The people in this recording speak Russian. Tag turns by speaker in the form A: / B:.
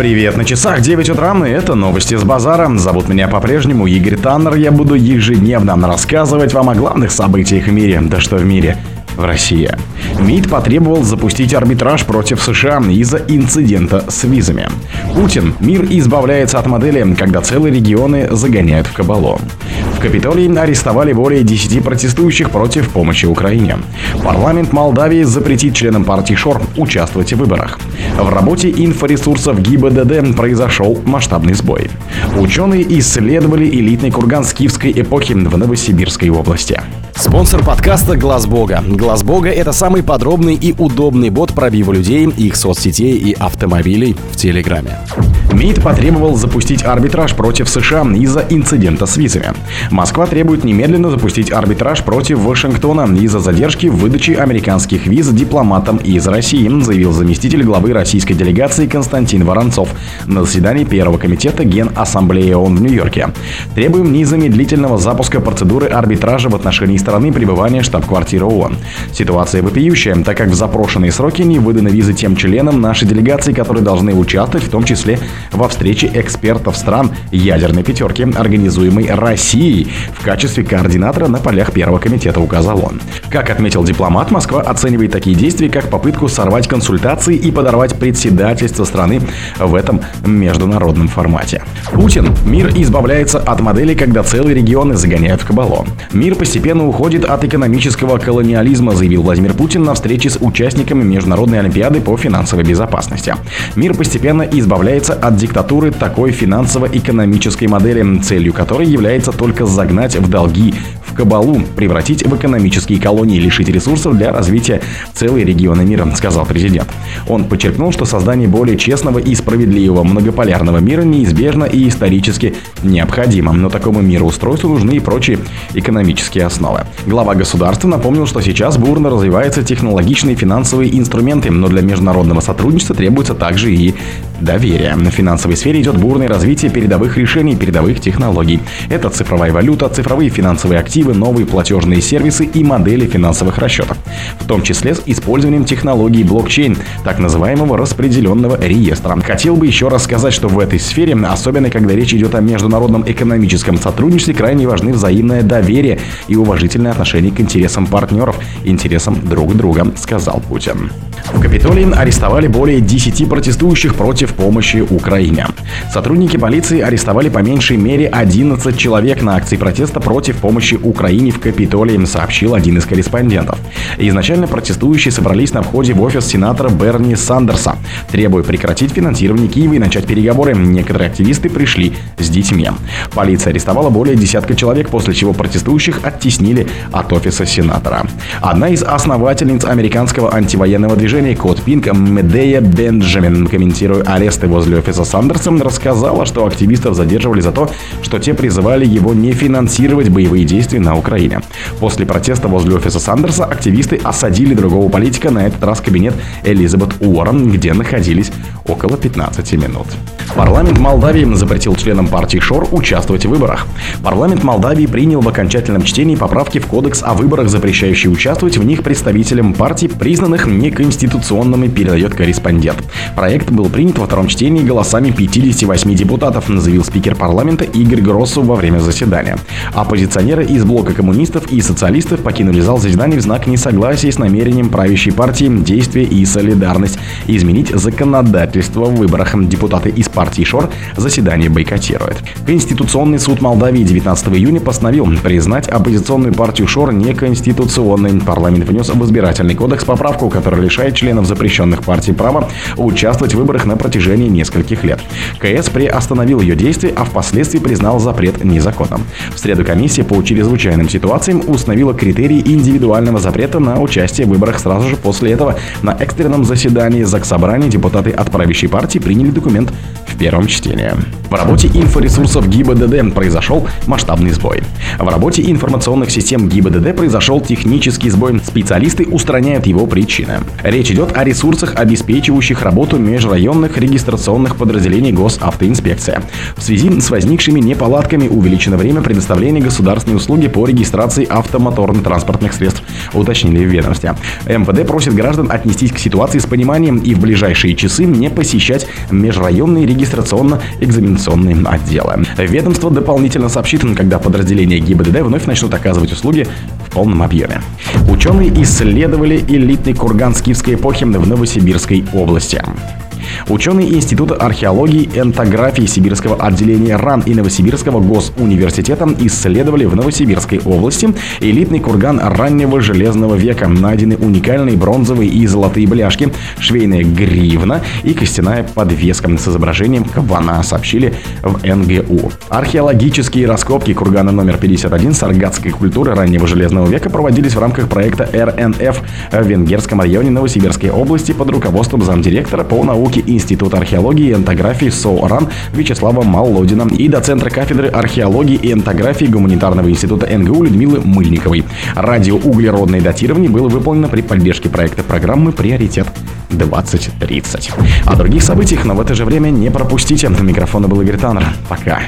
A: Привет, на часах 9 утра, и это новости с базара. Зовут меня по-прежнему Игорь Таннер. Я буду ежедневно рассказывать вам о главных событиях в мире. Да что в мире? В России. МИД потребовал запустить арбитраж против США из-за инцидента с визами. Путин. Мир избавляется от модели, когда целые регионы загоняют в кабалу. В Капитолии арестовали более 10 протестующих против помощи Украине. Парламент Молдавии запретит членам партии ШОР участвовать в выборах. В работе инфоресурсов ГИБДД произошел масштабный сбой. Ученые исследовали элитный курган скифской эпохи в Новосибирской области. Спонсор подкаста Глаз Бога. Глаз это самый подробный и удобный бот пробива людей, их соцсетей и автомобилей в Телеграме. МИД потребовал запустить арбитраж против США из-за инцидента с визами. Москва требует немедленно запустить арбитраж против Вашингтона из-за задержки в выдаче американских виз дипломатам из России, заявил заместитель главы российской делегации Константин Воронцов на заседании Первого комитета Генассамблеи ООН в Нью-Йорке. Требуем незамедлительного запуска процедуры арбитража в отношении страны пребывания штаб-квартиры ООН. Ситуация вопиющая, так как в запрошенные сроки не выданы визы тем членам нашей делегации, которые должны участвовать, в том числе во встрече экспертов стран ядерной пятерки, организуемой Россией в качестве координатора на полях Первого комитета, указал он. Как отметил дипломат, Москва оценивает такие действия как попытку сорвать консультации и подорвать председательство страны в этом международном формате. Путин. Мир избавляется от модели, когда целые регионы загоняют в кабалу. Мир постепенно уходит от экономического колониализма, заявил Владимир Путин на встрече с участниками Международной Олимпиады по финансовой безопасности. Мир постепенно избавляется от диктатуры такой финансово-экономической модели, целью которой является только загнать в долги, в кабалу, превратить в экономические колонии, лишить ресурсов для развития целой региона мира, сказал президент. Он подчеркнул, что создание более честного и справедливого многополярного мира неизбежно и исторически необходимо, но такому мироустройству нужны и прочие экономические основы. Глава государства напомнил, что сейчас бурно развиваются технологичные финансовые инструменты, но для международного сотрудничества требуется также и доверие. На финансовой сфере идет бурное развитие передовых решений, передовых технологий. Это цифровая валюта, цифровые финансовые активы, новые платежные сервисы и модели финансовых расчетов. В том числе с использованием технологий блокчейн, так называемого распределенного реестра. Хотел бы еще раз сказать, что в этой сфере, особенно когда речь идет о международном экономическом сотрудничестве, крайне важны взаимное доверие и уважительное отношение к интересам партнеров, интересам друг друга, сказал Путин. В Капитолии арестовали более 10 протестующих против помощи Украине. Сотрудники полиции арестовали по меньшей мере 11 человек на акции протеста против помощи Украине в Капитолии, сообщил один из корреспондентов. Изначально протестующие собрались на входе в офис сенатора Берни Сандерса, требуя прекратить финансирование Киева и начать переговоры. Некоторые активисты пришли с детьми. Полиция арестовала более десятка человек, после чего протестующих оттеснили от офиса сенатора. Одна из основательниц американского антивоенного движения движения Код Пинк Медея Бенджамин, комментируя аресты возле офиса Сандерса, рассказала, что активистов задерживали за то, что те призывали его не финансировать боевые действия на Украине. После протеста возле офиса Сандерса активисты осадили другого политика, на этот раз кабинет Элизабет Уоррен, где находились около 15 минут. Парламент Молдавии запретил членам партии ШОР участвовать в выборах. Парламент Молдавии принял в окончательном чтении поправки в Кодекс о выборах, запрещающие участвовать в них представителям партий, признанных неконституционными конституционными, передает корреспондент. Проект был принят во втором чтении голосами 58 депутатов, заявил спикер парламента Игорь Гроссу во время заседания. Оппозиционеры из блока коммунистов и социалистов покинули зал заседаний в знак несогласия с намерением правящей партии «Действие и солидарность» изменить законодательство в выборах. Депутаты из партии ШОР заседание бойкотируют. Конституционный суд Молдавии 19 июня постановил признать оппозиционную партию ШОР неконституционной. Парламент внес в избирательный кодекс поправку, которая лишает членов запрещенных партий права участвовать в выборах на протяжении нескольких лет. КС приостановил ее действия, а впоследствии признал запрет незаконным. В среду комиссия по чрезвычайным ситуациям установила критерии индивидуального запрета на участие в выборах сразу же после этого. На экстренном заседании Заксобрания депутаты от правящей партии приняли документ первом чтении. В работе инфоресурсов ГИБДД произошел масштабный сбой. В работе информационных систем ГИБДД произошел технический сбой. Специалисты устраняют его причины. Речь идет о ресурсах, обеспечивающих работу межрайонных регистрационных подразделений госавтоинспекции. В связи с возникшими неполадками увеличено время предоставления государственной услуги по регистрации автомоторно-транспортных средств, уточнили в ведомстве. МВД просит граждан отнестись к ситуации с пониманием и в ближайшие часы не посещать межрайонные регистрационно-экзаменационные отделы. Ведомство дополнительно сообщит, когда подразделения ГИБДД вновь начнут оказывать услуги в полном объеме. Ученые исследовали элитный курган скифской эпохи в Новосибирской области. Ученые Института археологии и энтографии Сибирского отделения РАН и Новосибирского госуниверситета исследовали в Новосибирской области элитный курган раннего железного века. Найдены уникальные бронзовые и золотые бляшки, швейная гривна и костяная подвеска с изображением кабана, сообщили в НГУ. Археологические раскопки кургана номер 51 саргатской культуры раннего железного века проводились в рамках проекта РНФ в Венгерском районе Новосибирской области под руководством замдиректора по науке Института археологии и энтографии СОРАН Вячеслава Молодина и доцентра кафедры археологии и энтографии Гуманитарного института НГУ Людмилы Мыльниковой. Радиоуглеродное датирование было выполнено при поддержке проекта программы «Приоритет 2030». О других событиях, но в это же время не пропустите. На микрофона был Игорь Таннер. Пока.